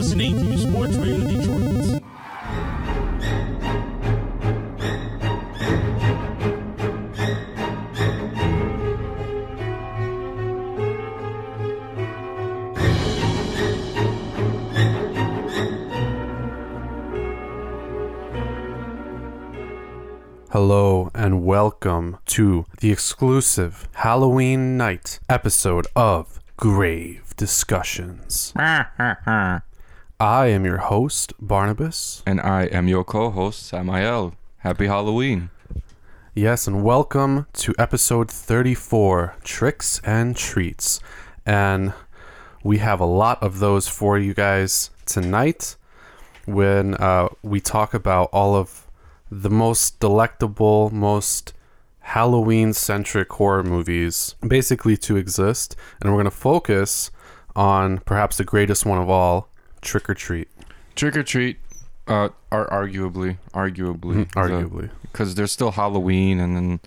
listening to Sports Radio Detroit. Hello and welcome to the exclusive Halloween night episode of Grave Discussions. I am your host, Barnabas. And I am your co-host, Samael. Happy Halloween. Yes, and welcome to episode 34 Tricks and Treats. And we have a lot of those for you guys tonight when uh, we talk about all of the most delectable, most Halloween centric horror movies basically to exist. And we're going to focus on perhaps the greatest one of all Trick 'r Treat. Trick or treat, uh, are arguably, arguably, Mm-hmm. Arguably. because there's still Halloween, and then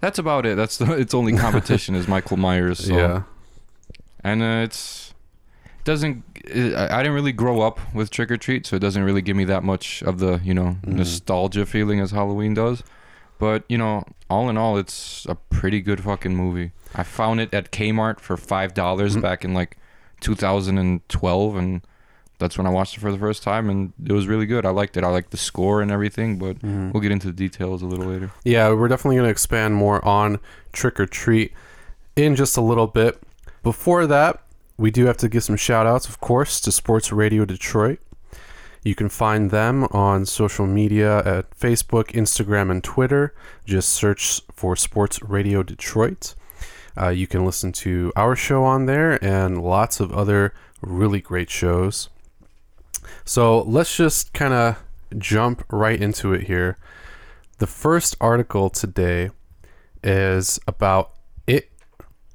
that's about it. That's the its only competition is Michael Myers. So. Yeah. and uh, it's doesn't. I I didn't really grow up with Trick 'r Treat, so it doesn't really give me that much of the you know Mhm. nostalgia feeling as Halloween does. But you know, all in all, it's a pretty good fucking movie. I found it at Kmart for five dollars Mhm. back in like 2012, and that's when I watched it for the first time, and it was really good. I liked it. I liked the score and everything, but Mhm. we'll get into the details a little later. Yeah, we're definitely going to expand more on Trick 'r Treat in just a little bit. Before that, we do have to give some shout outs, of course, to Sports Radio Detroit. You can find them on social media at Facebook, Instagram, and Twitter. Just search for Sports Radio Detroit. Uh, you can listen to our show on there and lots of other really great shows. So let's just kind of jump right into it here. The first article today is about it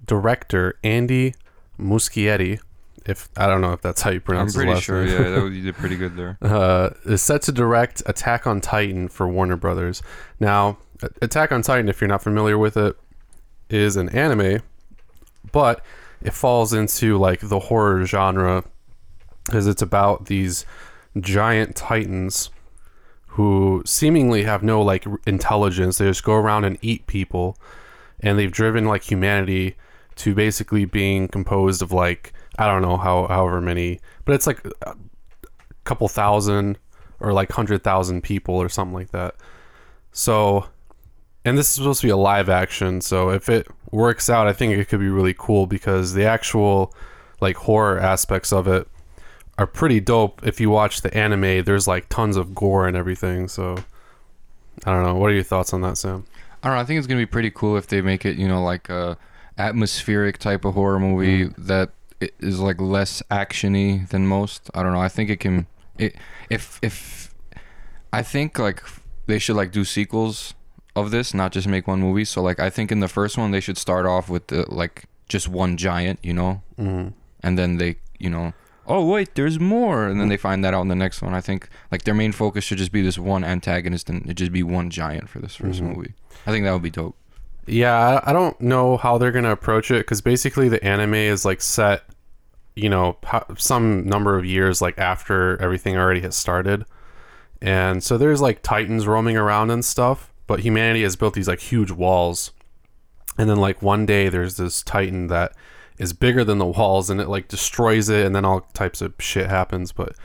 director Andy Muschietti. If I don't know if that's how you I'm pronounce his pretty last sure. Yeah, that was, you did pretty good there. uh, is set to direct Attack on Titan for Warner Brothers. Now, Attack on Titan, if you're not familiar with it, is an anime, but it falls into like the horror genre because it's about these giant titans who seemingly have no like intelligence. They just go around and eat people, and they've driven like humanity to basically being composed of like I don't know how however many, but it's like a couple thousand or like hundred thousand people or something like that. So, and this is supposed to be a live action. So if it works out, I think it could be really cool because the actual like horror aspects of it are pretty dope. If you watch the anime, there's like tons of gore and everything. So I don't know. What are your thoughts on that, Sam? I don't know. I think it's gonna be pretty cool if they make it, you know, like a atmospheric type of horror movie mm-hmm. that i- is like less actiony than most. I don't know. I think it can. It if if I think like they should like do sequels of this, not just make one movie. So like I think in the first one they should start off with the like just one giant, you know, Mm-hmm. and then they, you know. Oh wait, there's more, and then they find that out in the next one. I think like their main focus should just be this one antagonist, and it just be one giant for this 1st Mhm. movie. I think that would be dope. Yeah, I I don't know how they're gonna approach it because basically the anime is like set, you know, some number of years like after everything already has started, and so there's like titans roaming around and stuff, but humanity has built these like huge walls, and then like one day there's this titan that is bigger than the walls and it like destroys it, and then all types of shit happens, but,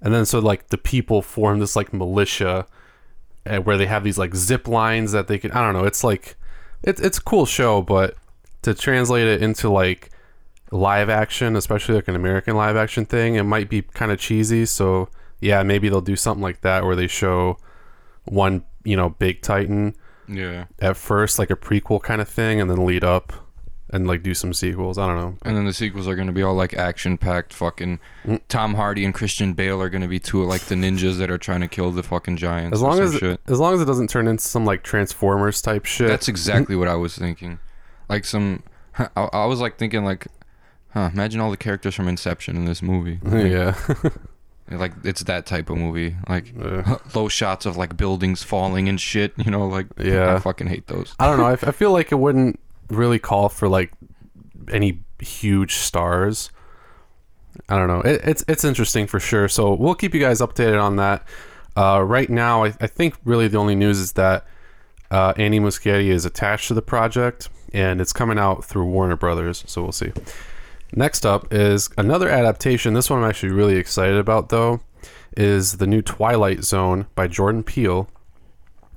and then so like the people form this like militia, uh, where they have these like zip lines that they can I don't know, it's like it, it's a cool show, but to translate it into like live action, especially like an American live action thing, it might be kind of cheesy. So yeah, maybe they'll do something like that where they show one, you know, big Titan Yeah. at first, like a prequel kind of thing, and then lead up and like do some sequels. I don't know. And then the sequels are going to be all like action packed. Fucking Mm. Tom Hardy and Christian Bale are going to be two of like the ninjas that are trying to kill the fucking giants. As long as shit. as long as it doesn't turn into some like Transformers type shit. That's exactly what I was thinking. Like some, I, I was like thinking like, huh? Imagine all the characters from Inception in this movie. yeah. Like it's that type of movie. Like Uh, low shots of like buildings falling and shit. You know, like Yeah. I fucking hate those. I don't know. I, feel like it wouldn't really call for like any huge stars. I don't know. It, it's it's interesting for sure. So we'll keep you guys updated on that. Uh, right now, I, I think really the only news is that uh, Andy Muschietti is attached to the project, and it's coming out through Warner Brothers. So we'll see. Next up is another adaptation. This one I'm actually really excited about, though, is the new Twilight Zone by Jordan Peele.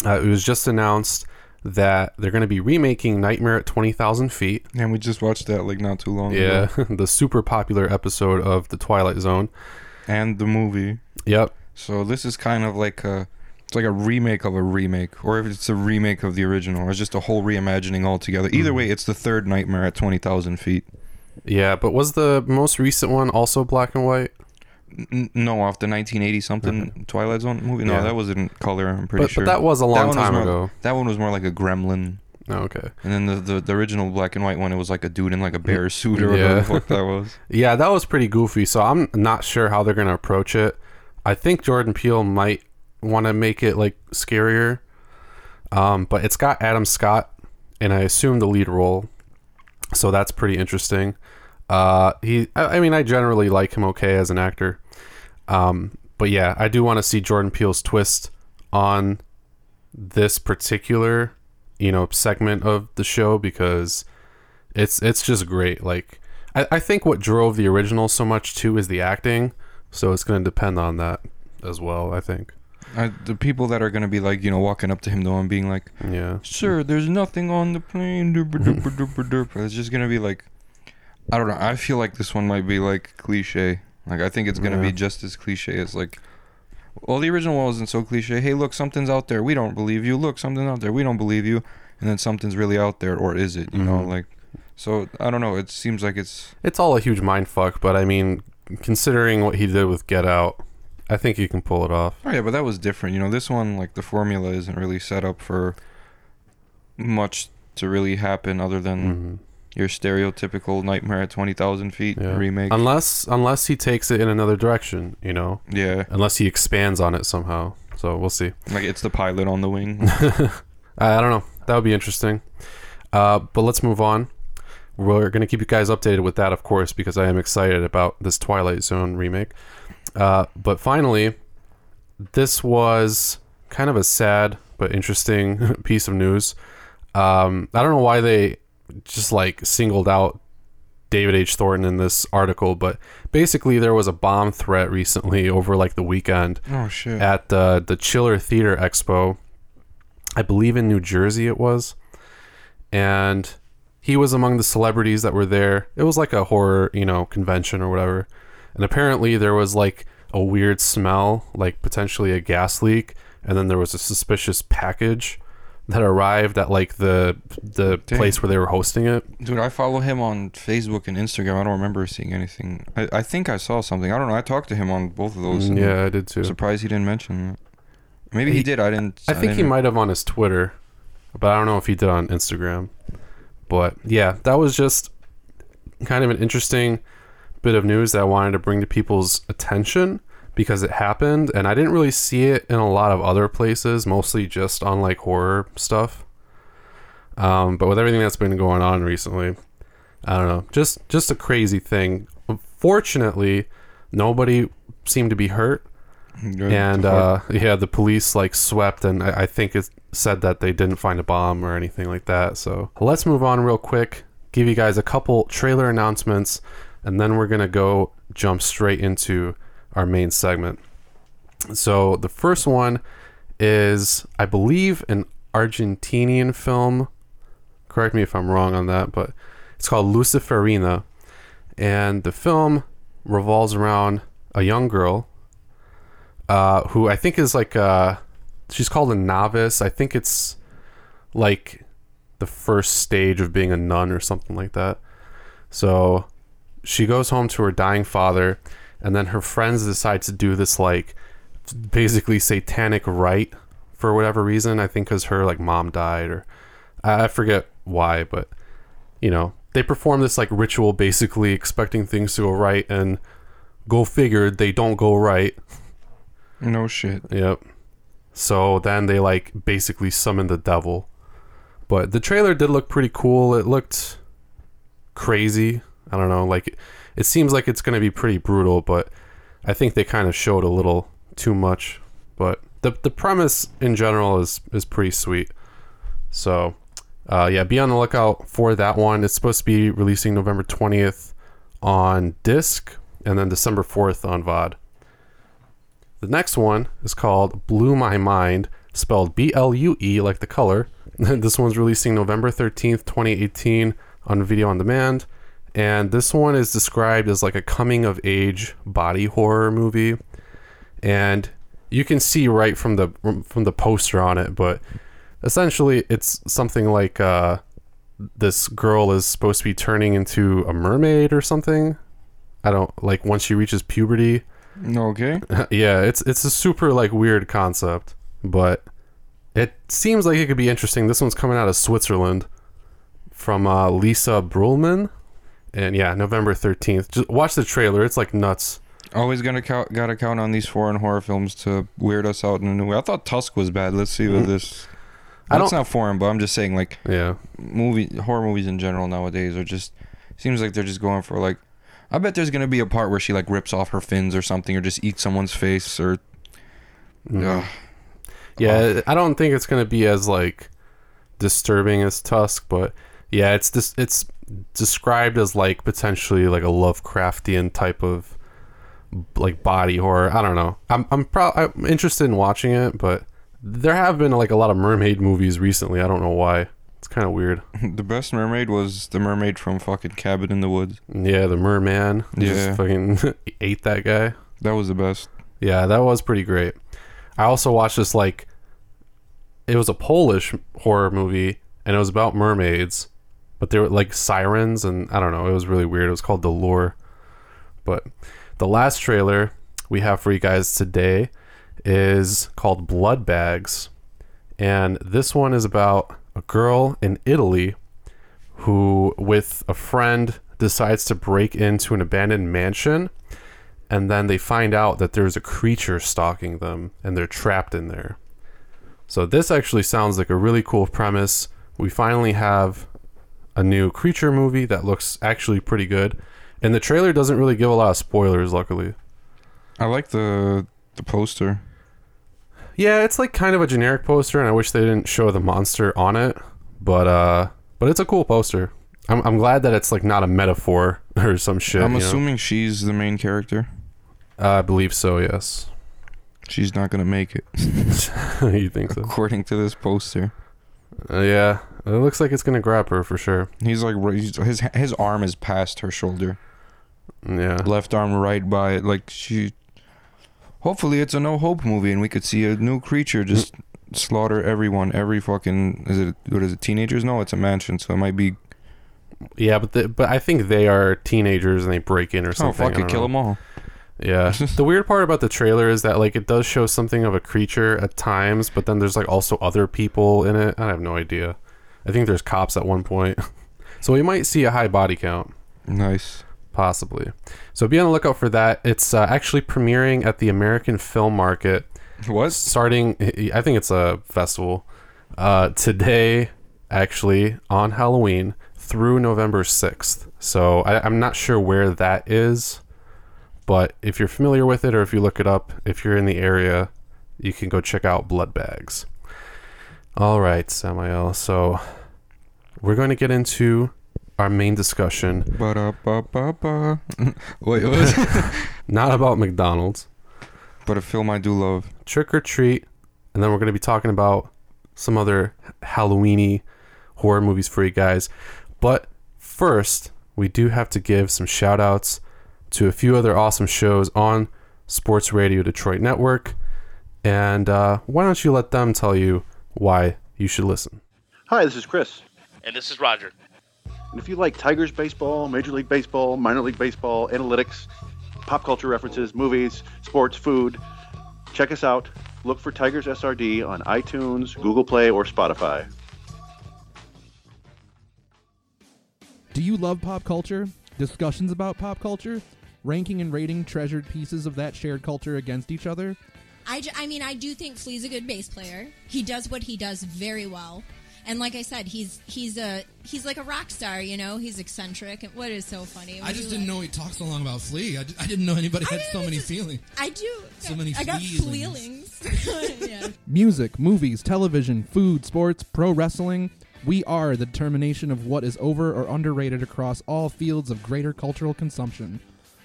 Uh, it was just announced that they're going to be remaking Nightmare at 20,000 Feet. And we just watched that like not too long Yeah, ago. the super popular episode of The Twilight Zone. And the movie. Yep. So this is kind of like a it's like a remake of a remake, or if it's a remake of the original, or it's just a whole reimagining altogether. Either way, it's the third Nightmare at twenty thousand feet. Yeah, but was the most recent one also black and white? N- no, off the nineteen eighty something Twilight Zone movie. No, Yeah. that was in color. I'm pretty But, sure. but that was a long time more- ago. That one was more like a gremlin, Oh, okay. and then the, the the original black and white one, it was like a dude in like a bear suit or Yeah. whatever the fuck that was. Yeah, that was pretty goofy. So I'm not sure how they're going to approach it. I think Jordan Peele might want to make it like scarier. Um, but it's got Adam Scott, and I assume the lead role. So that's pretty interesting. Uh, he, I, I mean, I generally like him okay as an actor. Um, but yeah, I do want to see Jordan Peele's twist on this particular, you know, segment of the show because it's it's just great. Like, I, I think what drove the original so much too is the acting. So it's going to depend on that as well. I think. I, the people that are gonna be like, you know, walking up to him though and being like, Yeah. "Sir, there's nothing on the plane." It's just gonna be like, I don't know. I feel like this one might be like cliche. Like I think it's gonna Yeah. be just as cliche as like. Well, the original one wasn't so cliche. Hey, look, something's out there. We don't believe you. Look, something's out there. We don't believe you. And then something's really out there, or is it? You know, Mhm. like. So I don't know. It seems like it's. It's all a huge mind fuck, but I mean, considering what he did with Get Out, I think he can pull it off. Oh yeah, but that was different. You know, this one like the formula isn't really set up for much to really happen other than Mhm. Your stereotypical Nightmare at Twenty Thousand Feet Yeah. remake. Unless unless he takes it in another direction, you know, yeah, unless he expands on it somehow. So we'll see. like it's the pilot on the wing. I I don't know. That would be interesting. Uh, but let's move on. We're going to keep you guys updated with that, of course, because I am excited about this Twilight Zone remake. Uh, but finally, this was kind of a sad but interesting piece of news. Um, I don't know why they just like singled out David H. Thornton in this article, but basically there was a bomb threat recently over like the weekend oh at the the Chiller Theater Expo. I believe in New Jersey it was. And he was among the celebrities that were there. It was like a horror, you know, convention or whatever. And apparently there was like a weird smell, like potentially a gas leak, and then there was a suspicious package that arrived at like the the Dang. place where they were hosting it. Dude, I follow him on Facebook and Instagram. I don't remember seeing anything. I, I think I saw something. I don't know. I talked to him on both of those. Mm, yeah, I did I'm too. surprised he didn't mention that. Maybe he, He- did. I didn't. I think he didn't- might have on his Twitter, but I don't know if he did on Instagram. But yeah, that was just kind of an interesting bit of news that I wanted to bring to people's attention because it happened and I didn't really see it in a lot of other places, mostly just on like horror stuff. Um, but with everything that's been going on recently, I don't know, just just a crazy thing. Fortunately, nobody seemed to be hurt Good. and uh, yeah, the police like swept, and I, I think it said that they didn't find a bomb or anything like that. So let's move on real quick. Give you guys a couple trailer announcements, and then we're gonna go jump straight into our main segment. So the first one is, I believe, an Argentinian film. Correct me if I'm wrong on that, but it's called Luciferina, and the film revolves around a young girl uh, who I think is like uh, she's called a novice. I think it's like the first stage of being a nun or something like that. So she goes home to her dying father, and then her friends decide to do this like basically satanic rite for whatever reason. I think because her like mom died, or I I forget why, but you know they perform this like ritual, basically expecting things to go right, and go figure they don't go right. no shit. Yep. So then they like basically summon the devil. But the trailer did look pretty cool. It looked crazy. I don't know, like it seems like it's going to be pretty brutal, but I think they kind of showed a little too much. But the the premise in general is is pretty sweet. So, uh, yeah, be on the lookout for that one. It's supposed to be releasing November 20th on disc and then December 4th on VOD. The next one is called Blue My Mind, spelled B L U E like the color. this one's releasing November 13th, 2018 on video on demand. And this one is described as like a coming of age body horror movie. And you can see right from the from the poster on it, but essentially it's something like uh, this girl is supposed to be turning into a mermaid or something. I don't like once she reaches puberty. Okay. yeah, it's it's a super like weird concept, but it seems like it could be interesting. This one's coming out of Switzerland from uh, Lisa Brühlmann, and yeah, November thirteenth. Just watch the trailer; it's like nuts. Always gonna count, gotta count on these foreign horror films to weird us out in a new way. I thought Tusk was bad. Let's see what mm. this. I That's don't- not foreign, but I'm just saying like Yeah, movie horror movies in general nowadays are just seems like they're just going for like. I bet there's gonna be a part where she like rips off her fins or something, or just eats someone's face, or. Mm. Ugh. yeah. I don't think it's gonna be as like disturbing as Tusk, but yeah, it's this it's described as like potentially like a Lovecraftian type of like body horror. I don't know. I'm I'm pro- I'm interested in watching it, but there have been like a lot of mermaid movies recently. I don't know why. It's kind of weird. the best mermaid was the mermaid from fucking Cabin in the Woods. Yeah, the merman Yeah. just fucking ate that guy. That was the best. Yeah, that was pretty great. I also watched this like it was a Polish horror movie and it was about mermaids, but they were like sirens and I don't know, it was really weird. It was called The Lure. But the last trailer we have for you guys today is called Blood Bags. And this one is about a girl in Italy who with a friend decides to break into an abandoned mansion and then they find out that there's a creature stalking them and they're trapped in there. So this actually sounds like a really cool premise. We finally have a new creature movie that looks actually pretty good. And the trailer doesn't really give a lot of spoilers luckily. I like the the poster. Yeah, it's like kind of a generic poster and I wish they didn't show the monster on it, but uh but it's a cool poster. I'm I'm glad that it's like not a metaphor or some shit. I'm you know? assuming she's the main character. Uh, I believe so, yes. She's not gonna make it, you think so? according to this poster. Uh, yeah, it looks like it's gonna grab her for sure. He's like he's- his his arm is past her shoulder, Yeah, left arm right by it. Like she. Hopefully, it's a no hope movie, and we could see a new creature just slaughter everyone. Every fucking is it what is it? Teenagers? No, it's a mansion, so it might be. yeah, but the, but I think they are teenagers and they break in or Oh something. fuck I it, kill know. them all. Yeah. the weird part about the trailer is that like it does show something of a creature at times, but then there's like also other people in it. I have no idea. I think there's cops at one point, so we might see a high body count. Nice. Possibly. So be on the lookout for that. It's uh, actually premiering at the American Film Market What? starting i think it's a festival uh today actually on halloween through november 6th so I, i'm not sure where that is but if you're familiar with it or if you look it up if you're in the area you can go check out blood bags all right Samael. so we're going to get into our main discussion Ba-da-ba-ba-ba. Wait, what? not about mcdonald's but a film I do love. trick or treat, and then we're going to be talking about some other Halloweeny horror movies for you guys. But first, we do have to give some shout outs to a few other awesome shows on Sports Radio Detroit Network. And uh, why don't you let them tell you why you should listen? Hi, this is Chris. And this is Roger. And if you like Tigers baseball, Major League Baseball, Minor League Baseball, analytics, pop culture references, movies, sports, food, check us out. Look for Tigers SRD on iTunes, Google Play, or Spotify. Do you love pop culture? Discussions about pop culture? Ranking and rating treasured pieces of that shared culture against each other? I, I mean, I do think Flea's a good bass player. He does what he does very well. And like I said, he's he's a he's like a rock star. You know, he's eccentric. And what is so funny? I just didn't like? know he talked so long about Flea. I, d- I didn't know anybody I had so many feelings. I do. So many I got feelings. feelings. yeah. Music, movies, television, food, sports, pro wrestling. We are the determination of what is over or underrated across all fields of greater cultural consumption.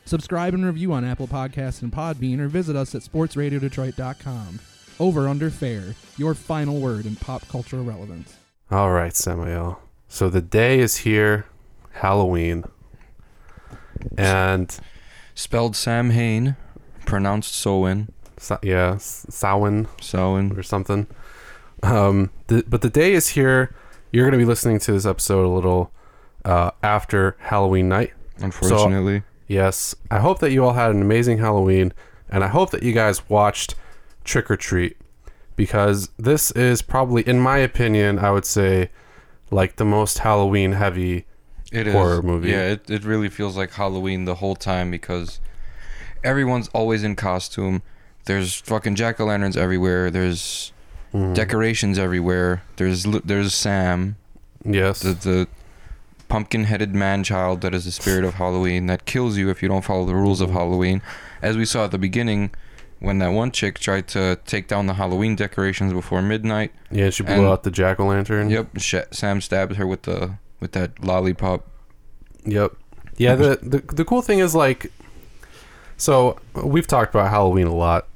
Subscribe and review on Apple Podcasts and Podbean or visit us at sportsradiodetroit.com. Over Under Fair, your final word in pop cultural relevance. All right, Samael. So the day is here, Halloween, and Spelled Sam Hain, pronounced Sowen. Sa- yeah, S- Samhain Sowen. or something. Um, the, but the day is here. You're going to be listening to this episode a little uh, after Halloween night. Unfortunately. Yes, I hope that you all had an amazing Halloween, and I hope that you guys watched Trick 'r Treat because this is probably, in my opinion, I would say, like the most Halloween heavy. It is horror movie. Yeah, it, it really feels like Halloween the whole time because everyone's always in costume. There's fucking jack o' lanterns everywhere. There's Mhm. decorations everywhere. There's there's Sam, Yes. the the pumpkin-headed man-child that is the spirit of Halloween that kills you if you don't follow the rules of Halloween. As we saw at the beginning, when that one chick tried to take down the Halloween decorations before midnight. yeah, she blew and- out the jack o' lantern. Yep, Sam stabbed her with the with that lollipop. Yep. Yeah, the, the the cool thing is like so we've talked about Halloween a lot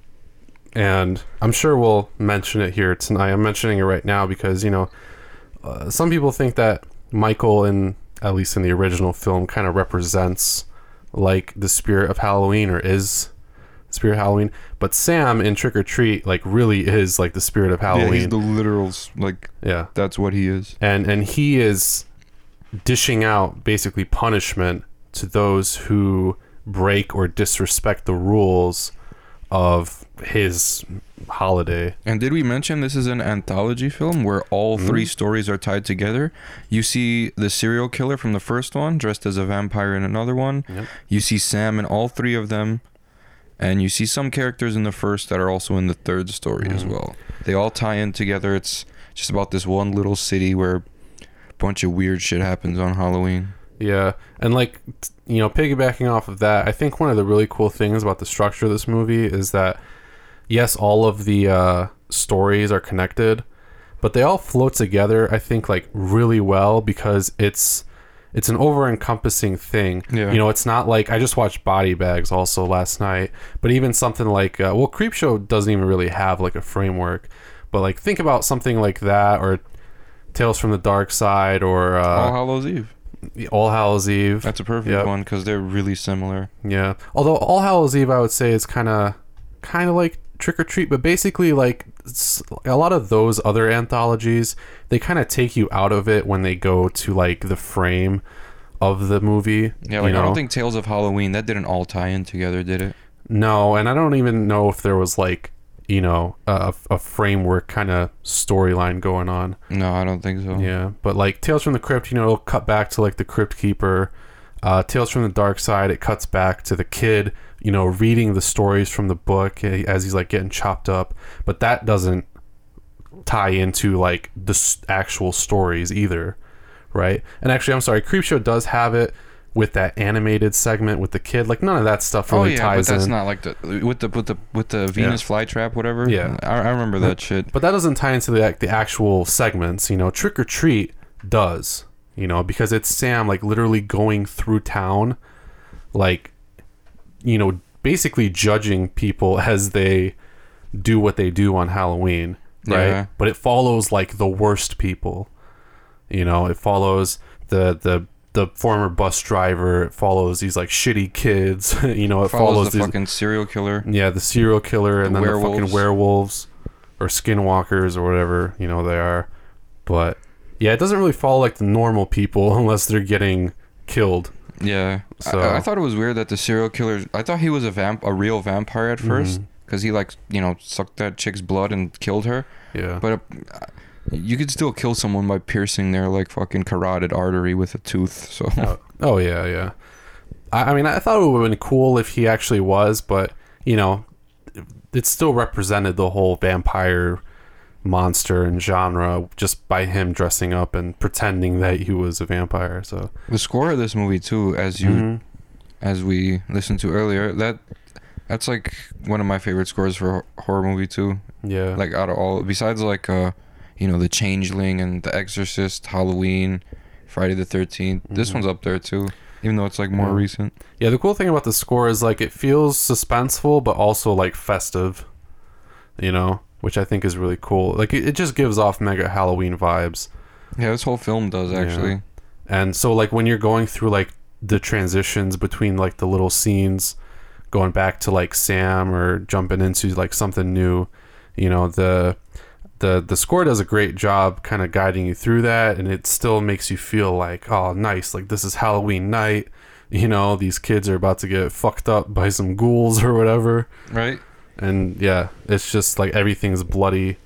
and I'm sure we'll mention it here tonight. I'm mentioning it right now because, you know, uh, some people think that Michael in at least in the original film kind of represents like the spirit of Halloween or is the spirit of Halloween, but Sam in Trick 'r Treat like really is like the spirit of Halloween. Yeah, he's the literal like yeah that's what he is. and and he is dishing out basically punishment to those who break or disrespect the rules of his holiday. And did we mention this is an anthology film where all Mm-hmm. three stories are tied together? You see the serial killer from the first one dressed as a vampire in another one. Yep. You see Sam in all three of them. And you see some characters in the first that are also in the third story as Mhm. well. They all tie in together. It's just about this one little city where a bunch of weird shit happens on Halloween. Yeah, and like t- you know, piggybacking off of that, I think one of the really cool things about the structure of this movie is that yes, all of the uh, stories are connected, but they all flow together. I think like really well because it's it's an over encompassing thing. Yeah. You know, it's not like I just watched Body Bags also last night, but even something like uh, well, Creepshow doesn't even really have like a framework, but like think about something like that or Tales from the Dark Side or uh, all Hallows Eve. All Hallows Eve. That's a perfect Yep. one because they're really similar. Yeah. Although All Hallows Eve, I would say is kind of, kind of like Trick 'r Treat, but basically like a lot of those other anthologies, they kind of take you out of it when they go to like the frame of the movie. Yeah, you like I don't think Tales of Halloween that didn't all tie in together, did it? No, and I don't even know if there was like you know a, a framework kind of storyline going on. No, I don't think so. Yeah, but like Tales from the Crypt, you know, it'll cut back to like the Crypt Keeper. Uh, Tales from the Dark Side, it cuts back to the kid, you know, reading the stories from the book eh, as he's like getting chopped up. But that doesn't tie into like the s- actual stories either, right? And actually, I'm sorry, Creepshow does have it with that animated segment with the kid. Like none of that stuff really Oh yeah, but ties that's in. not like the with the with the with the Venus flytrap, whatever. Yeah. I, I remember that shit. But that doesn't tie into the the actual segments. You know, Trick 'r Treat does. You know, because it's Sam like literally going through town, like, you know, basically judging people as they do what they do on Halloween, right? Yeah. But it follows like the worst people. You know, it follows the the the former bus driver. It follows these like shitty kids. you know, it follows, follows, the these fucking serial killer. yeah, the serial killer and The then the werewolves. fucking werewolves or skinwalkers or whatever, you know, they are. But yeah, it doesn't really follow like the normal people unless they're getting killed. Yeah. So- I, I thought it was weird that the serial killer. I thought he was a vamp, a real vampire at first, Mhm. because he like you know sucked that chick's blood and killed her. Yeah. But uh, you could still kill someone by piercing their like fucking carotid artery with a tooth. So oh, oh yeah, yeah. I, I mean, I thought it would have been cool if he actually was, but you know, it still represented the whole vampire monster and genre just by him dressing up and pretending that he was a vampire. So The score of this movie too, as you Mhm. as we listened to earlier, that that's like one of my favorite scores for a horror movie too. yeah, Like out of all, besides like uh, you know, The Changeling and The Exorcist, Halloween, Friday the 13th This Mhm. one's up there too, even though it's like more Yeah. recent. yeah. The cool thing about the score is like it feels suspenseful, but also like festive. You know, which I think is really cool. Like it, it just gives off mega Halloween vibes. Yeah, this whole film does Yeah. actually. And so like when you're going through like the transitions between like the little scenes going back to like Sam or jumping into like something new, you know, the the the score does a great job kind of guiding you through that and it still makes you feel like, oh, nice, like this is Halloween night. You know, these kids are about to get fucked up by some ghouls or whatever. Right? And yeah, it's just like everything's bloody.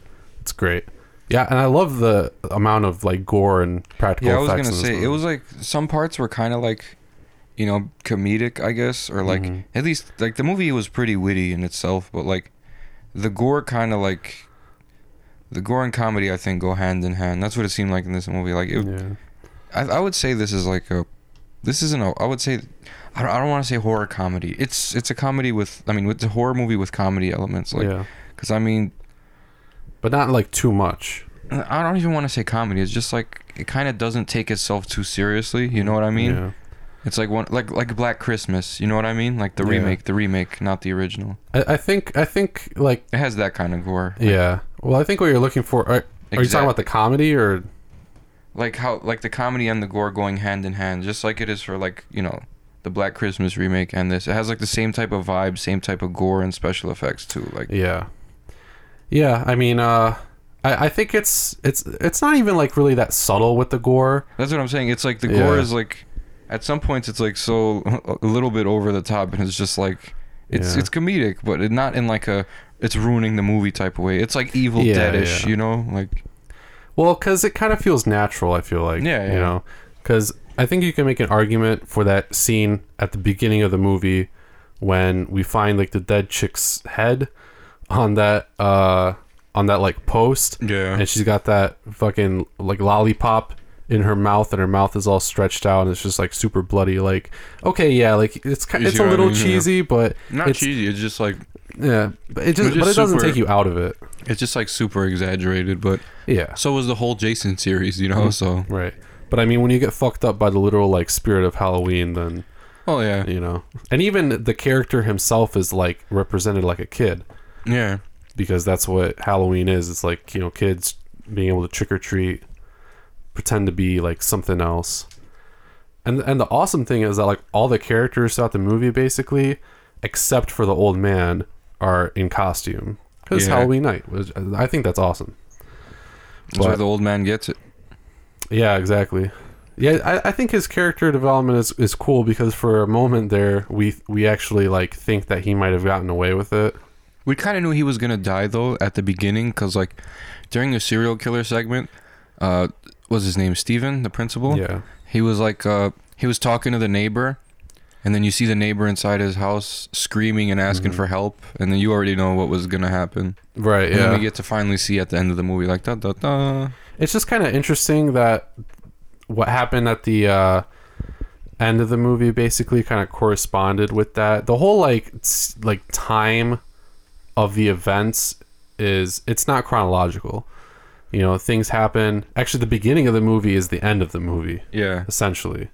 It's great. Yeah, and I love the amount of like gore and practical Yeah, I was effects. gonna say movie. it was like some parts were kind of like, you know, comedic, I guess, or like Mhm. at least like the movie was pretty witty in itself, but like the gore kind of like the gore and comedy I think go hand in hand. That's what it seemed like in this movie. Like it, yeah. I, I would say this is like a this isn't a I would say I don't, I don't want to say horror comedy. It's it's a comedy with I mean it's a horror movie with comedy elements like yeah. cuz I mean but not like too much. I don't even want to say comedy. It's just like it kind of doesn't take itself too seriously. You know what I mean? yeah. It's like one like like Black Christmas. You know what I mean? Like the Yeah. remake, the remake, not the original. I, I think I think like It has that kind of gore. Like, yeah. Well, I think what you're looking for. Are, are you talking about the comedy or? Like how like the comedy and the gore going hand in hand, just like it is for like you know the Black Christmas remake and this. It has like the same type of vibe, same type of gore and special effects too. Like Yeah. Yeah. I mean, uh, I I think it's it's it's not even like really that subtle with the gore. that's what I'm saying. It's like the gore is like at some points it's like so a little bit over the top and it's just like it's Yeah. it's comedic, but it not in like a it's ruining the movie type of way. It's like Evil Yeah, Deadish, yeah. you know, like Well, because it kind of feels natural. I feel like Yeah, you know, because I think you can make an argument for that scene at the beginning of the movie when we find like the dead chick's head on that uh on that like post yeah. and she's got that fucking like lollipop in her mouth and her mouth is all stretched out and it's just like super bloody like okay yeah like it's it's a what I little mean? Yeah. cheesy but Not cheesy. It's just like yeah but it just, It's but it just doesn't super- take you out of it. It's just like super exaggerated, but yeah. so was the whole Jason series, you know. Mhm. So. Right. But i mean when you get fucked up by the literal like spirit of halloween then oh yeah, you know. And even the character himself is like represented like a kid. Yeah, because that's what halloween is. It's like you know kids being able to trick or treat pretend to be like something else. And and the awesome thing is that like all the characters throughout the movie basically except for the old man are in costume because Yeah. halloween night Was, i think that's awesome that's where the old man gets it. yeah exactly yeah I, I think his character development is, is cool because for a moment there we we actually like think that he might have gotten away with it We kind of knew he was gonna die though at the beginning, cause like during the serial killer segment, uh, was his name Steven, the principal? yeah He was like, uh, he was talking to the neighbor, and then you see the neighbor inside his house screaming and asking Mhm. for help, and then you already know what was gonna happen. right And then yeah we get to finally see at the end of the movie, like da da da. it's just kind of interesting that what happened at the uh, end of the movie basically kind of corresponded with that. The whole like like time of the events is it's not chronological. You know, things happen. Actually, the beginning of the movie is the end of the movie, Yeah, essentially,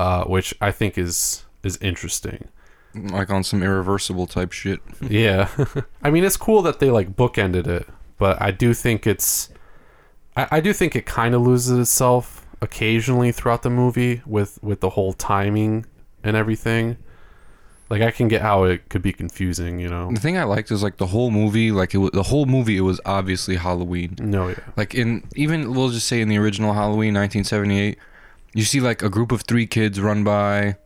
uh, which I think is is interesting. like on some irreversible type shit. yeah i mean it's cool that they like bookended it but i do think it's i, I do think it kind of loses itself occasionally throughout the movie with with the whole timing and everything like i can get how it could be confusing you know The thing I liked is like the whole movie, like it was the whole movie. It was obviously Halloween. no yeah Like in even we'll just say in the original Halloween 1978, you see like a group of three kids run by,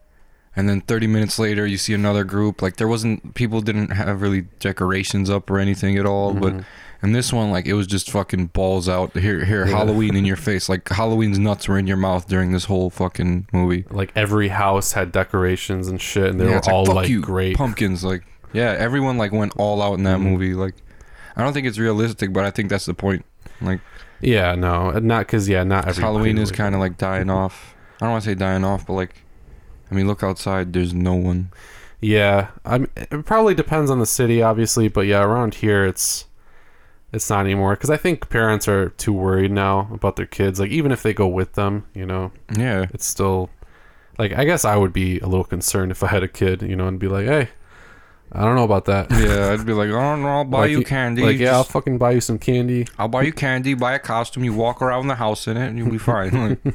and then 30 minutes later you see another group. Like there wasn't people didn't have really decorations up or anything at all. But Mhm. in this one, like it was just fucking balls out. Here, here, Yeah. Halloween in your face. Like Halloween's nuts were in your mouth during this whole fucking movie. like every house had decorations and shit and they Yeah, were it's like, all like you, great pumpkins. Like yeah, everyone like went all out in that Mhm. movie. Like I don't think it's realistic, but I think that's the point. Like Yeah, no, uh, not because yeah, not every Halloween is kind of like dying off. I don't want to say dying off, but like, I mean, look outside. There's no one. Yeah, I'm. It probably depends on the city, obviously, but yeah, around here it's it's not anymore because I think parents are too worried now about their kids. Like even if they go with them, you know, Yeah. it's still like I guess I would be a little concerned if I had a kid, you know, and be like, hey, I don't know about that. Yeah, I'd be like, oh no, I'll buy Like, you candy. Like yeah, I'll fucking buy you some candy. I'll buy you candy, buy a costume. You walk around the house in it, and you'll be fine.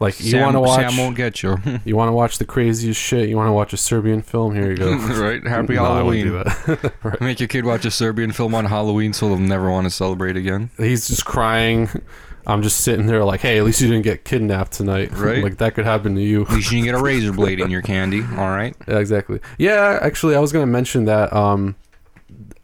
Like, Like you want to watch, Sam won't get you. you want to watch the craziest shit. You want to watch a Serbian film? Here you go. right? Happy No, Halloween. do that. Make your kid watch a Serbian film on Halloween, so they'll never want to celebrate again. He's just crying. I'm just sitting there like, hey, at least you didn't get kidnapped tonight. Right. like that could happen to you. At least you can get a razor blade in your candy. All right. Yeah, exactly. Yeah, actually, I was gonna mention that. Um,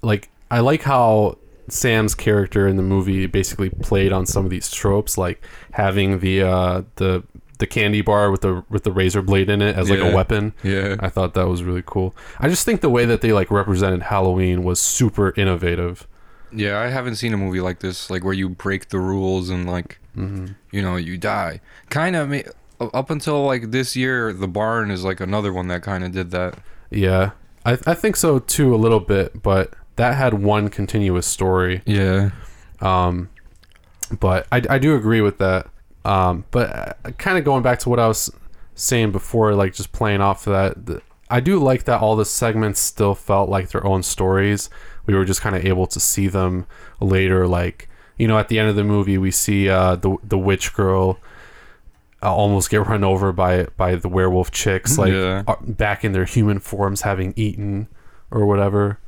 like, I like how Sam's character in the movie basically played on some of these tropes, like having the uh, the the candy bar with the with the razor blade in it as like a weapon. Yeah. I thought that was really cool. I just think the way that they like represented Halloween was super innovative. Yeah, I haven't seen a movie like this, like where you break the rules and like, hmm you know, you die. Kind of up until like this year, The Barn is like another one that kind of did that. Yeah, I I think so too a little bit, but that had one continuous story. Yeah. Um, but I, I do agree with that. Um, but kind of going back to what I was saying before, like just playing off of that, th- I do like that all the segments still felt like their own stories. We were just kind of able to see them later, like you know, at the end of the movie, we see uh, the the witch girl uh, almost get run over by by the werewolf chicks, like Yeah. uh, back in their human forms, having eaten or whatever.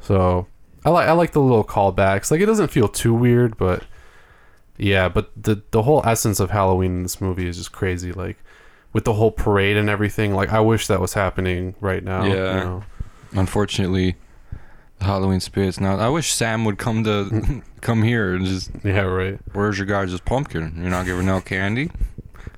So I like I like the little callbacks. Like it doesn't feel too weird, but yeah, but the the whole essence of Halloween in this movie is just crazy. Like with the whole parade and everything. Like I wish that was happening right now. you Yeah. know? Unfortunately, Halloween spirit's not. I wish Sam would come to come here and just. Yeah. Right. Where's your guys' pumpkin? You're not giving out candy.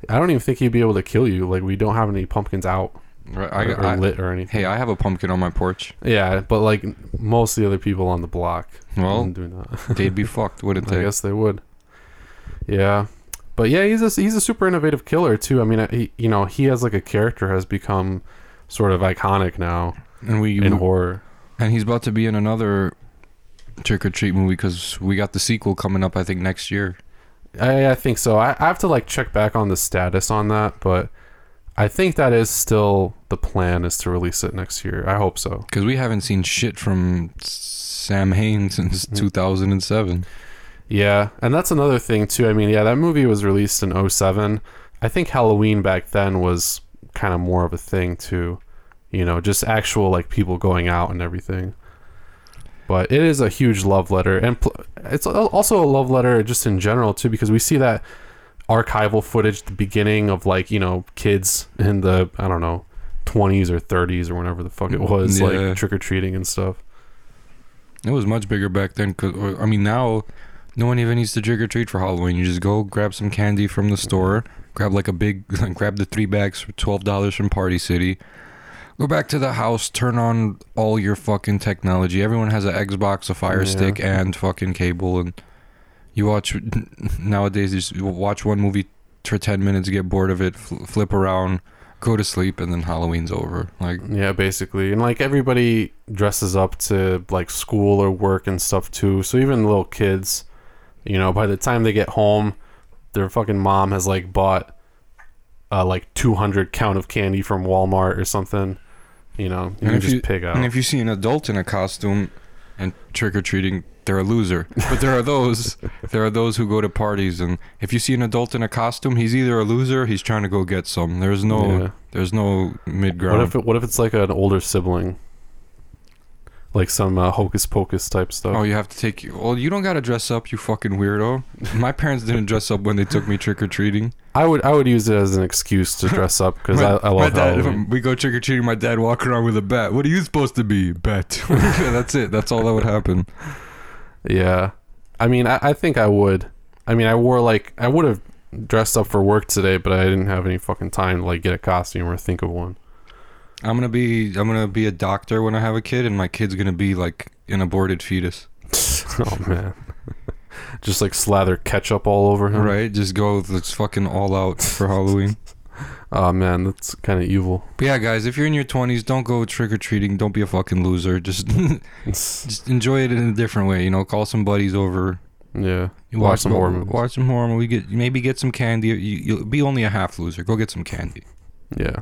I don't even think he'd be able to kill you. Like we don't have any pumpkins out Right. or, I, or I, lit or anything. hey, I have a pumpkin on my porch. Yeah, but like most of the other people on the block Well, wouldn't do that. they'd be fucked, wouldn't I they? guess they would. Yeah, but yeah, he's a he's a super innovative killer too. I mean, he, you know, he has like a character has become sort of iconic now And we in horror. And he's about to be in another trick or treat movie because we got the sequel coming up. I think next year. I, I think so. I, I have to like check back on the status on that, but I think that is still the plan is to release it next year. I hope so. Because we haven't seen shit from Sam Hain since Mhm. 2007. Yeah, and that's another thing too. I mean, yeah, that movie was released in 07. I think Halloween back then was kind of more of a thing too. You know, just actual like people going out and everything. But it is a huge love letter and pl- it's also a love letter just in general too because we see that archival footage at the beginning of like, you know, kids in the I don't know, 20s or 30s or whenever the fuck it mm, was Yeah. like trick or treating and stuff. It was much bigger back then. Cause I mean, now no one even needs to trick or treat for Halloween. You just go grab some candy from the store, grab like a big, grab the three bags for twelve dollars from Party City. Go back to the house, turn on all your fucking technology. Everyone has an Xbox, a Fire Yeah. Stick, and fucking cable. And you watch nowadays. You just watch one movie for ten minutes, get bored of it, fl- flip around, go to sleep, and then Halloween's over. Like Yeah, basically. And like everybody dresses up to like school or work and stuff too. So even little kids, you know, by the time they get home, their fucking mom has like bought uh like 200 count of candy from Walmart or something. You know, you And can if just you- pick out. And if you see an adult in a costume and trick or treating, they're a loser. But there are those, there are those who go to parties, and if you see an adult in a costume, he's either a loser, or he's trying to go get some. There's no, Yeah. there's no mid ground. What if it, what if it's like an older sibling? Like some uh, hocus pocus type stuff. Oh, you have to take. Well, you don't gotta dress up, you fucking weirdo. My parents didn't dress up when they took me trick or treating. I would I would use it as an excuse to dress up because I, I love dad, Halloween. We go trick or treating. My dad walk around with a bat. What are you supposed to be? bat? That's it. That's all that would happen. Yeah. I mean, I, I think I would. I mean, I wore like I would have dressed up for work today, but I didn't have any fucking time to like get a costume or think of one. I'm gonna be I'm gonna be a doctor when I have a kid, and my kid's gonna be like an aborted fetus. Oh man. Just like slather ketchup all over him. right? Just go. Let's fucking all out for Halloween. Oh man, that's kind of evil. But yeah, guys, if you're in your 20s, don't go trick or treating. Don't be a fucking loser. Just just enjoy it in a different way. You know, call some buddies over. yeah. You Watch some horror movies. Watch some horror movie. Get maybe get some candy. You, you'll be only a half loser. Go get some candy. Yeah.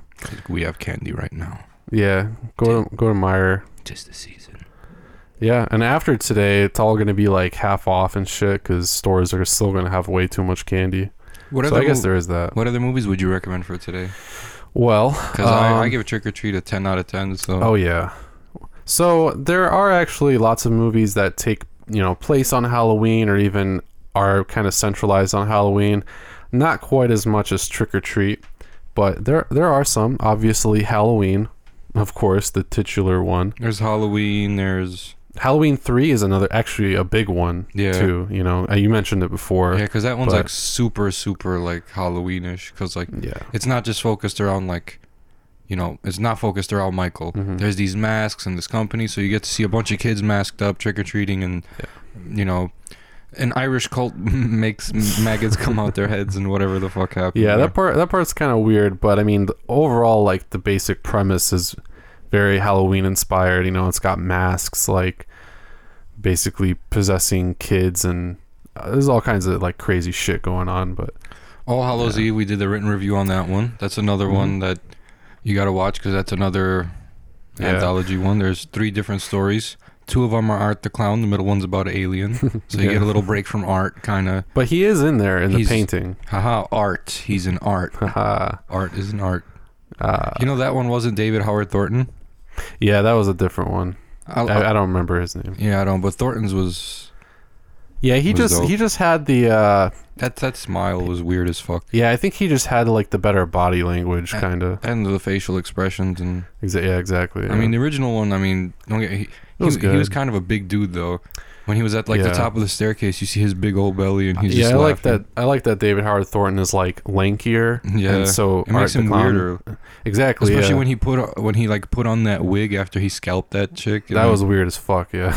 We have candy right now. Yeah. Go to go to Meijer. Just the season. Yeah, and after today, it's all gonna be like half off and shit because stores are still gonna have way too much candy. What so I guess mov- there is that. What other movies would you recommend for today? Well, Because I, I um, give Trick 'r Treat a 10 out of 10. So Oh yeah. So there are actually lots of movies that take you know place on Halloween or even are kind of centralized on Halloween. Not quite as much as Trick 'r Treat, but there there are some. Obviously, Halloween, of course, the titular one. there's Halloween. There's Halloween three is another actually a big one Yeah. too. You know, uh, you mentioned it before. yeah, because that one's but- like super super like Halloweenish. Because like Yeah. it's not just focused around like you know it's not focused around michael Mhm. there's these masks and this company so you get to see a bunch of kids masked up trick-or-treating and you know an irish cult makes maggots come out their heads and whatever the fuck happened. Yeah, there. that part that part's kind of weird, but I mean, overall, like the basic premise is very Halloween inspired. You know, it's got masks, like basically possessing kids, and uh, there's all kinds of like crazy shit going on. But all hallows eve we did the written review on that one that's another Mhm. one that you gotta watch because that's another Yeah. anthology one there's three different stories two of them are art the clown the middle one's about an alien so you Yeah. get a little break from art kind of but he is in there in the painting. haha art he's an art Haha. art is an art uh, You know that one wasn't David Howard Thornton. yeah, that was a different one. I, I, I don't remember his name. yeah, I don't. But Thornton's was Yeah, he Was just dope. he just had the. uh that that smile was weird as fuck, Yeah, I think he just had like the better body language, kind of. and the facial expressions and Exa- yeah, exactly. I mean the original one. I mean, don't get he, he, was he was kind of a big dude though. When he was at like the Yeah. top of the staircase, you see his big old belly, and he's yeah, just I like laughing. that. I like that David Howard Thornton is like lankier. Yeah, and so it makes Art the him Clown- weirder, Exactly. especially yeah. when he put when he like put on that wig after he scalped that chick. that was weird as fuck. Yeah,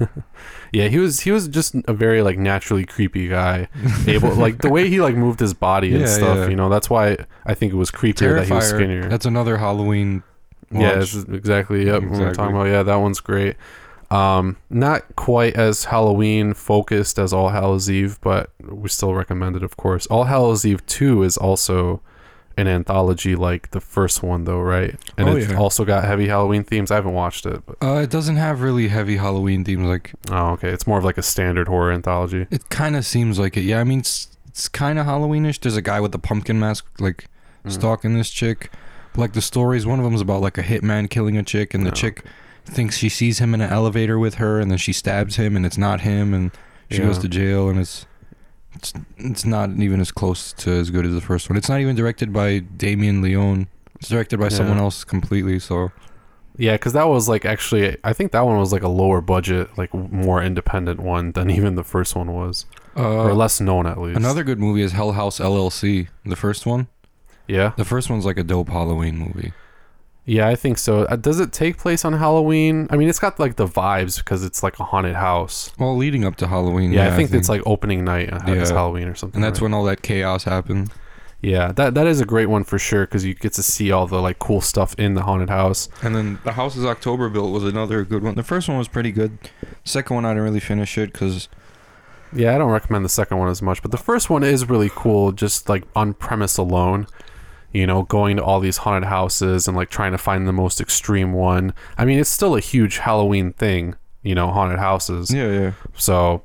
yeah, yeah. He was he was just a very like naturally creepy guy. Able like the way he like moved his body and Yeah, stuff. yeah. You know, that's why I think it was creepier that he was skinnier. That's another Halloween. Yeah, watch. that's exactly. Yep, we we're talking about. Yeah, that one's great. Um, not quite as Halloween focused as All Hallows Eve, but we still recommend it, of course. All Hallows Eve Two is also an anthology like the first one, though, right? And Oh, it's yeah. also got heavy Halloween themes. I haven't watched it, but Uh, it doesn't have really heavy Halloween themes. Like oh, okay. It's more of like a standard horror anthology. it kind of seems like it. Yeah, I mean it's, it's kind of Halloweenish. There's a guy with a pumpkin mask like Mm. stalking this chick. Like the stories, one of them's about like a hitman killing a chick, and the chick thinks she sees him in an elevator with her, and then she stabs him, and it's not him, and she goes to jail, and it's. It's, it's not even as close to as good as the first one. It's not even directed by Damien Leone. It's directed by Yeah. someone else completely. So Yeah, because that was like actually, I think that one was like a lower budget, like more independent one than even the first one was, or uh, less known at least. another good movie is Hell House LLC. The first one. Yeah, The first one's like a dope Halloween movie. Yeah, I think so. Uh, does it take place on Halloween? I mean, it's got like the vibes because it's like a haunted house. Well, leading up to Halloween. Yeah, I, think it's like opening night uh, it's Yeah. Halloween or something. and that's right? when all that chaos happened. Yeah, that that is a great one for sure because you get to see all the like cool stuff in the haunted house. And then the Houses October Built was another good one. The first one was pretty good. Second one I didn't really finish it because Yeah, I don't recommend the second one as much, but the first one is really cool. Just like on premise alone, you know, going to all these haunted houses and like trying to find the most extreme one. I mean, it's still a huge Halloween thing, you know, haunted houses. yeah, yeah. So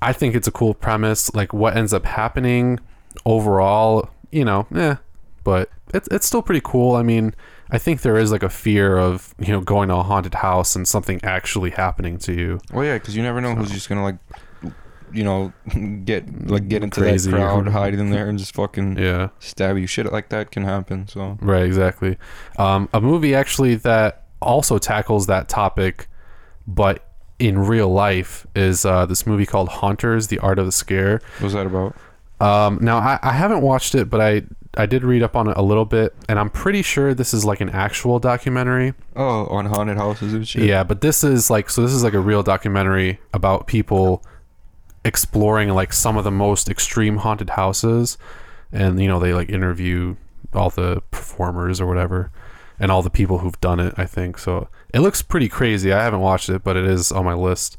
I think it's a cool premise. Like what ends up happening overall, you know, eh. But it's it's still pretty cool. I mean, I think there is like a fear of you know going to a haunted house and something actually happening to you. Well, yeah, because you never know who's just gonna like, you know, get like get into Crazy. that crowd, hide in there, and just fucking Yeah, stab you. Shit like that can happen. So right, exactly. Um, a movie actually that also tackles that topic, but in real life is uh, this movie called Haunters: The Art of the Scare. what's that about? Um, now I, I haven't watched it, but I I did read up on it a little bit, and I'm pretty sure this is like an actual documentary. Oh, on haunted houses and shit. Yeah, but this is like so. This is like a real documentary about people exploring like some of the most extreme haunted houses, and you know they like interview all the performers or whatever, and all the people who've done it. I think so. It looks pretty crazy. I haven't watched it, but it is on my list.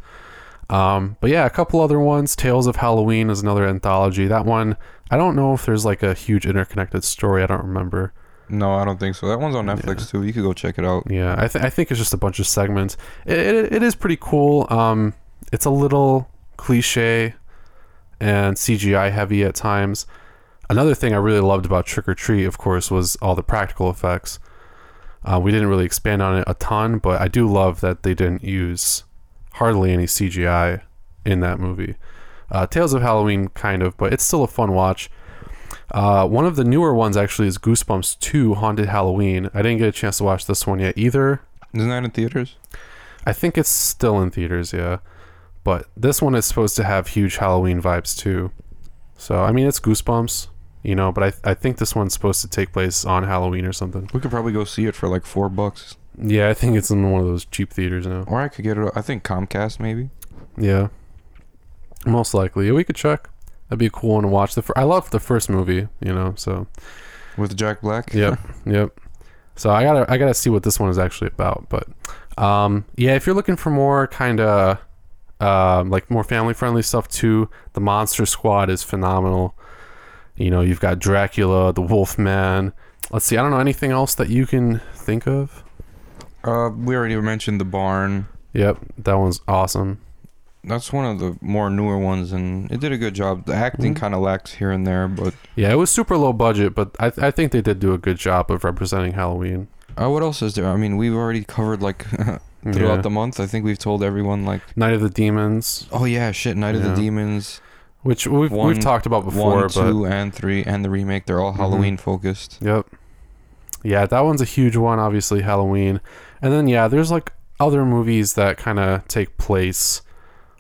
Um, but yeah, a couple other ones. Tales of Halloween is another anthology. That one, I don't know if there's like a huge interconnected story. I don't remember. No, I don't think so. That one's on Netflix too. You could go check it out. Yeah, I, th- I think it's just a bunch of segments. It, it, it is pretty cool. Um, it's a little cliche and CGI heavy at times. Another thing I really loved about Trick 'r Treat, of course, was all the practical effects. Uh, we didn't really expand on it a ton, but I do love that they didn't use hardly any CGI in that movie. Uh, Tales of Halloween, kind of, but it's still a fun watch. Uh, one of the newer ones actually is Goosebumps 2 Haunted Halloween. I didn't get a chance to watch this one yet either. Isn't that in theaters? I think it's still in theaters, yeah. But this one is supposed to have huge Halloween vibes too. So, I mean, it's Goosebumps, you know, but I, I think this one's supposed to take place on Halloween or something. We could probably go see it for like four bucks. Yeah, I think it's in one of those cheap theaters now. Or I could get it. I think Comcast maybe. Yeah. Most likely. Yeah, we could check. That'd be a cool one to watch. The fir- I love the first movie, you know, so. With Jack Black. Yep, yep. So I gotta I gotta see what this one is actually about. But um, yeah, if you're looking for more kind of um, like more family friendly stuff too, the Monster Squad is phenomenal. You know, you've got Dracula, the Wolfman. Let's see, I don't know anything else that you can think of. Uh, we already mentioned the barn. Yep, that one's awesome. That's one of the more newer ones, and it did a good job. The acting Mhm. kind of lacks here and there, but Yeah, it was super low budget, but I, I think they did do a good job of representing Halloween. uh, what else is there? I mean, we've already covered like throughout Yeah. the month. I think we've told everyone like, Night of the Demons, oh yeah, shit, Night of the Demons, which we've, One- we've talked about before, one, but two, and three, and the remake. They're all Mhm. Halloween focused. Yep. Yeah, that one's a huge one, obviously Halloween. And then yeah, there's like other movies that kind of take place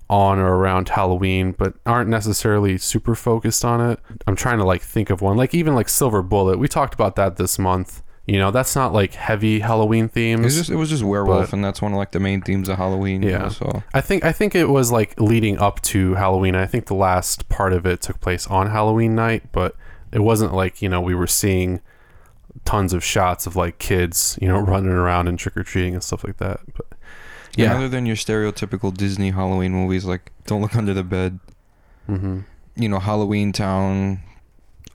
on or around Halloween but aren't necessarily super focused on it. I'm trying to like think of one. Like even like Silver Bullet. We talked about that this month. You know, that's not like heavy Halloween It themes. was just it was just werewolf, but- and that's one of like the main themes of Halloween. Yeah. so I think I think it was like leading up to Halloween. I think the last part of it took place on Halloween night, but it wasn't like, you know, we were seeing tons of shots of like kids, you know, running around and trick or treating and stuff like that. But yeah. yeah. Other than your stereotypical Disney Halloween movies, like Don't Look Under the Bed, hmm you know, Halloween Town,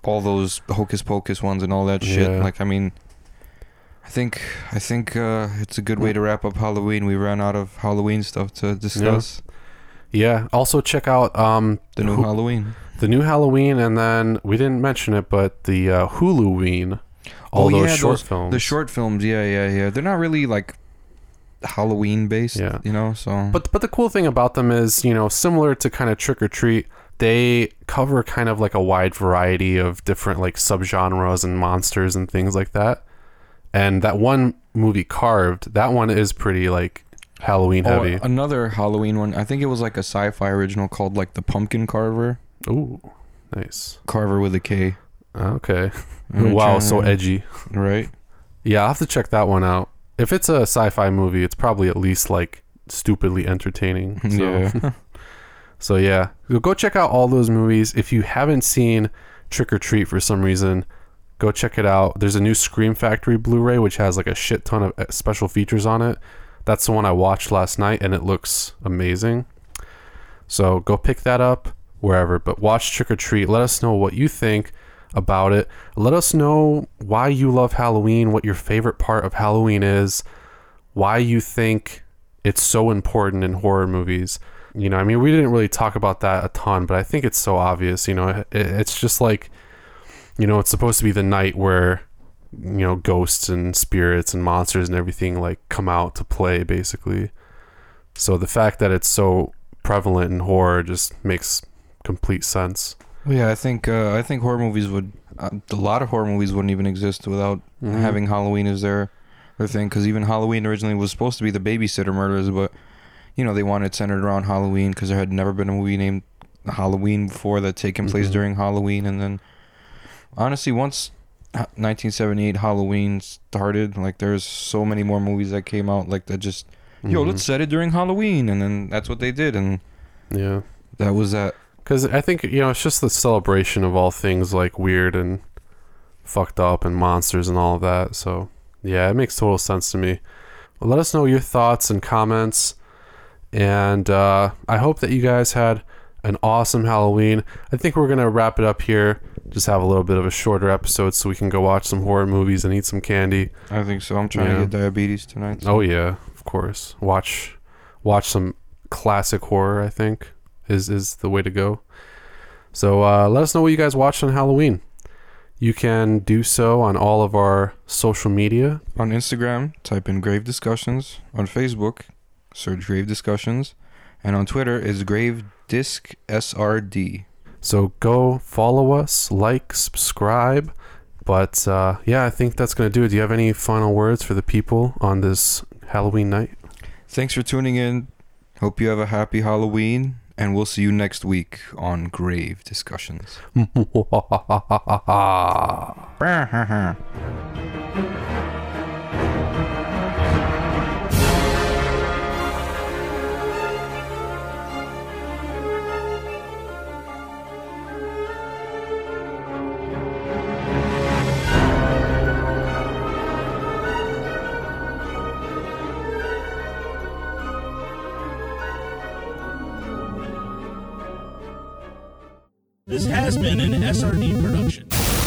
all those Hocus Pocus ones and all that shit. Yeah. Like, I mean, I think I think uh, it's a good way to wrap up Halloween. We ran out of Halloween stuff to discuss. Yeah. Also check out um The new Who- Halloween. the new Halloween and then we didn't mention it, but the uh Huluween. All Oh, those yeah, short those- films. The short films, yeah, yeah, yeah. They're not really like Halloween based, Yeah. you know. So, But but the cool thing about them is, you know, similar to kind of Trick 'r Treat, they cover kind of like a wide variety of different like subgenres and monsters and things like that. And that one movie Carved, that one is pretty like Halloween oh, heavy. another Halloween one. I think it was like a sci-fi original called like the Pumpkin Karver. Ooh, nice. Carver with a K. Okay. Wow, so edgy. right? Yeah, I'll have to check that one out. If it's a sci-fi movie, it's probably at least like stupidly entertaining. So. Yeah. So yeah, go check out all those movies. If you haven't seen Trick 'r Treat for some reason, go check it out. There's a new Scream Factory Blu-ray which has like a shit ton of uh, special features on it. That's the one I watched last night and it looks amazing. So go pick that up wherever, but watch Trick 'r Treat. Let us know what you think about it. Let us know why you love Halloween, what your favorite part of Halloween is, why you think it's so important in horror movies. You know, I mean, we didn't really talk about that a ton, but I think it's so obvious. You know, it, it's just like, you know, it's supposed to be the night where, you know, ghosts and spirits and monsters and everything like come out to play, basically. So the fact that it's so prevalent in horror just makes complete sense. Well, yeah, I think uh, I think horror movies would uh, a lot of horror movies wouldn't even exist without Mhm. having Halloween as their their thing. Because even Halloween originally was supposed to be the babysitter murders, but you know they wanted centered around Halloween because there had never been a movie named Halloween before that taken place Mhm. during Halloween. And then honestly, once 1978 Halloween started. Like there's so many more movies that came out like that just yo, Mhm. let's set it during Halloween and then that's what they did and Yeah. that was that Because I think, you know, it's just the celebration of all things like weird and fucked up and monsters and all of that. So, yeah, it makes total sense to me. Well, let us know your thoughts and comments. And uh, I hope that you guys had an awesome Halloween. I think we're going to wrap it up here. Just have a little bit of a shorter episode so we can go watch some horror movies and eat some candy. I think so. I'm trying Yeah. to get diabetes tonight. so- Oh yeah, of course. Watch watch some classic horror, I think is is the way to go. So uh, let us know what you guys watched on Halloween. You can do so on all of our social media. On Instagram, type in Grave Discussions. On Facebook, search Grave Discussions. And on Twitter is Grave Disc SRD. So go follow us, like, subscribe. But uh, yeah, I think that's gonna do it. Do you have any final words for the people on this Halloween night? Thanks for tuning in. Hope you have a happy Halloween. And we'll see you next week on Grave Discussions. This has been an SRD production.